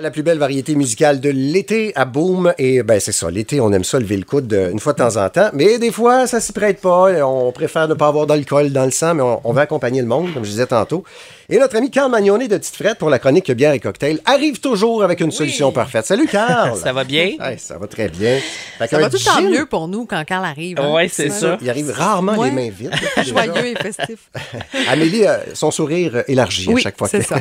La plus belle variété musicale de l'été à Boom. Et ben c'est ça, l'été, on aime ça lever le coude euh, une fois de temps en temps. Mais des fois, ça s'y prête pas. On préfère ne pas avoir d'alcool dans le sang, mais on, on, veut accompagner le monde, comme je disais tantôt. Et notre ami Carl Magnonet de Tite Frette pour la chronique bière et cocktail arrive toujours avec une oui. solution parfaite. Salut Carl! ça va bien? Ça va très bien. Fait ça va tout temps mieux pour nous quand Carl arrive. Hein? Oui, c'est ça. Il arrive rarement ouais. les mains vides. Joyeux et festif. Amélie, euh, son sourire élargi oui, à chaque fois. c'est ça.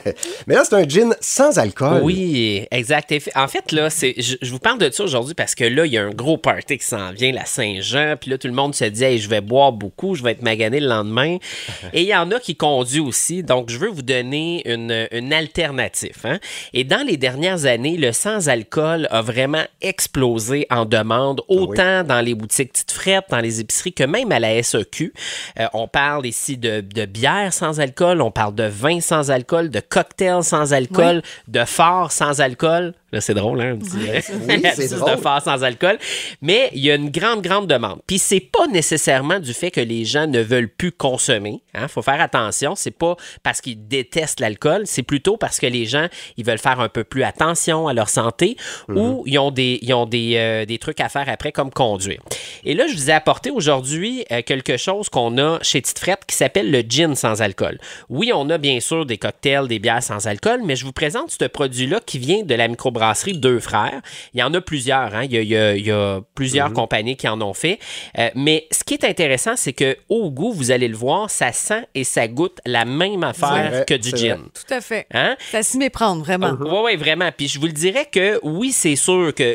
Mais là, c'est un gin sans alcool. Oui, exact. En fait, là, c'est, je, je, vous parle de ça aujourd'hui parce que là, il y a un gros party qui s'en vient, la Saint-Jean. Puis là, tout le monde se dit, hey, je vais boire beaucoup, je vais être magané le lendemain. Et il y en a qui conduisent aussi. Donc, je veux vous donner une, une alternative. Hein? Et dans les dernières années, le sans-alcool a vraiment explosé en demande, autant oui. dans les boutiques petites frettes, dans les épiceries, que même à la SEQ. Euh, on parle ici de, de, bière sans alcool, on parle de vin sans alcool, de cocktails sans alcool, oui. de phare sans alcool. Là, c'est drôle, hein? Oui, c'est drôle. de phare sans alcool. Mais il y a une grande, grande demande. Puis c'est pas nécessairement du fait que les gens ne veulent plus consommer. Il hein? faut faire attention. C'est pas parce qu'ils détestent l'alcool. C'est plutôt parce que les gens, ils veulent faire un peu plus attention à leur santé mm -hmm. ou ils ont des, ils ont des, euh, des trucs à faire après, comme conduire. Et là, je vous ai apporté aujourd'hui euh, quelque chose qu'on a chez Tite Frette qui s'appelle le gin sans alcool. Oui, on a bien sûr des cocktails, des bières sans alcool, mais je vous présente ce produit-là qui vient de la microbrasserie Deux Frères. Il y en a plusieurs. Hein? Il, y a, il, y a, il, y a, plusieurs mm -hmm. compagnies qui en ont fait. Euh, mais ce qui est intéressant, c'est que au goût, vous allez le voir, ça sent et ça goûte la même affaire vrai, que du gin. Vrai. Tout à fait. Hein? Ça s'y méprendre, vraiment. Oui, oui, vraiment. Puis je vous le dirais que oui, c'est sûr que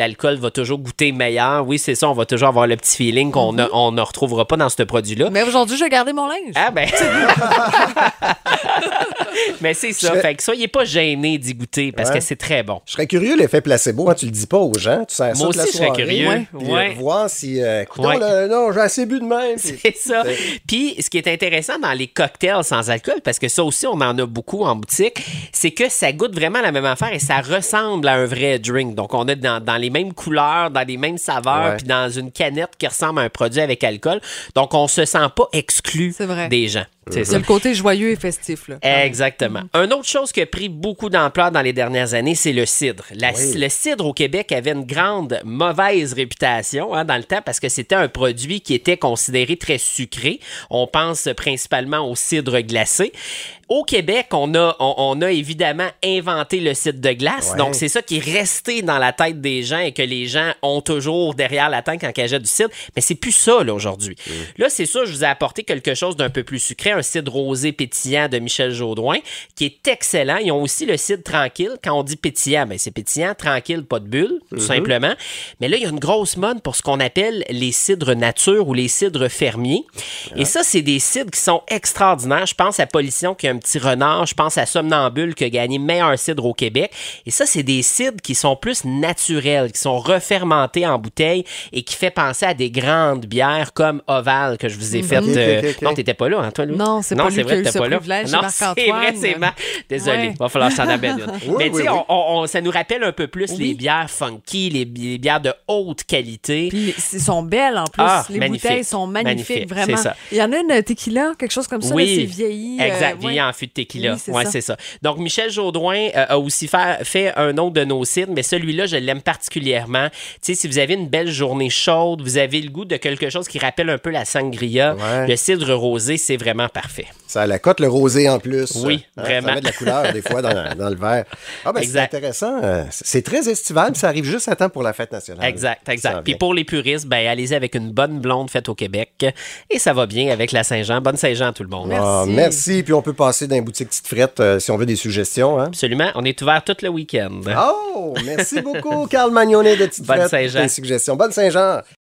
l'alcool va toujours goûter meilleur. Oui, c'est ça, on va toujours avoir le petit feeling qu'on mm -hmm. ne retrouvera pas dans ce produit-là. Mais aujourd'hui, je vais garder mon linge. Ah ben. Mais c'est ça. Je... Fait que soyez pas gênés d'y goûter parce ouais. que c'est très bon. Je serais curieux l'effet placebo, hein, tu le dis pas aux gens, tu sers Moi ça aussi, je serais curieux. Ouais. Puis, ouais. voir si euh, ouais. là, non, j'ai assez bu de même. C'est ça. Puis ce qui est intéressant dans les cocktails sans alcool parce que ça aussi on en a beaucoup en boutique, c'est que ça goûte vraiment la même affaire et ça ressemble à un vrai drink. Donc on est dans, dans les mêmes couleurs, dans les mêmes saveurs, puis dans une canette qui ressemble à un produit avec alcool. Donc on se sent pas exclu des gens. C'est le côté joyeux et festif. Là. Exactement. Mm -hmm. Une autre chose qui a pris beaucoup d'ampleur dans les dernières années, c'est le cidre. La, oui. Le cidre au Québec avait une grande mauvaise réputation hein, dans le temps parce que c'était un produit qui était considéré très sucré. On pense principalement au cidre glacé. Au Québec, on a, on, on a évidemment inventé le cidre de glace. Ouais. Donc, c'est ça qui est resté dans la tête des gens et que les gens ont toujours derrière la tête quand ils achètent du cidre. Mais c'est plus ça, là, aujourd'hui. Mm. Là, c'est ça, je vous ai apporté quelque chose d'un peu plus sucré, un cidre rosé pétillant de Michel Jaudoin, qui est excellent. Ils ont aussi le cidre tranquille. Quand on dit pétillant, ben, c'est pétillant, tranquille, pas de bulle, tout mm -hmm. simplement. Mais là, il y a une grosse mode pour ce qu'on appelle les cidres nature ou les cidres fermiers. Et ça, c'est des cidres qui sont extraordinaires. Je pense à Polition qui a un petit renard. Je pense à Somnambule qui a gagné meilleur cidre au Québec. Et ça, c'est des cidres qui sont plus naturels, qui sont refermentés en bouteille et qui fait penser à des grandes bières comme Oval que je vous ai Mhm. fait. Okay, euh, okay, okay. Non, t'étais pas là, hein, toi, Lou? Non, c'est pas lui vrai, qui a eu t'étais ce pas là. privilège, Non, c'est vrai, c'est ma... Désolé, Ouais. va falloir s'en une. Oui, Mais tu oui, sais, oui. on- on- ça nous rappelle un peu plus Oui. les bières funky, les, les bières de haute qualité. Puis ils sont belles en plus. Ah, les magnifique. bouteilles sont magnifiques, Magnifique, vraiment. c'est ça. Il y en a une tequila, quelque chose comme ça, là, c'est Oui, vieilli. euh, Exact, ouais. vieilli en fût de tequila. Oui, c'est ouais, ça. c'est ça. Donc, Michel Jaudoin euh, a aussi fait, fait un autre de nos cidres, mais celui-là, je l'aime particulièrement. Tu sais, si vous avez une belle journée chaude, vous avez le goût de quelque chose qui rappelle un peu la sangria, Ouais. le cidre rosé, c'est vraiment parfait. Ça a la cote, le rosé en plus. Oui, Hein, vraiment. Ça met de la couleur, des fois, dans, dans le verre. Ah, ben, c'est intéressant. C'est très estival, puis ça arrive juste à temps pour la fête nationale. Exact, exact. Puis pour les puristes, ben allez-y avec une bonne blonde faite au Québec. Et ça va bien avec la Saint-Jean. Bonne Saint-Jean à tout le monde. Merci. Ah, merci. Puis on peut passer dans les boutiques Petite Frette euh, si on veut des suggestions. Hein? Absolument. On est ouvert tout le week-end. Oh, merci beaucoup, Carl Magnonet de Petite Bonne Frette. Saint-Jean. suggestions. Bonne Saint-Jean.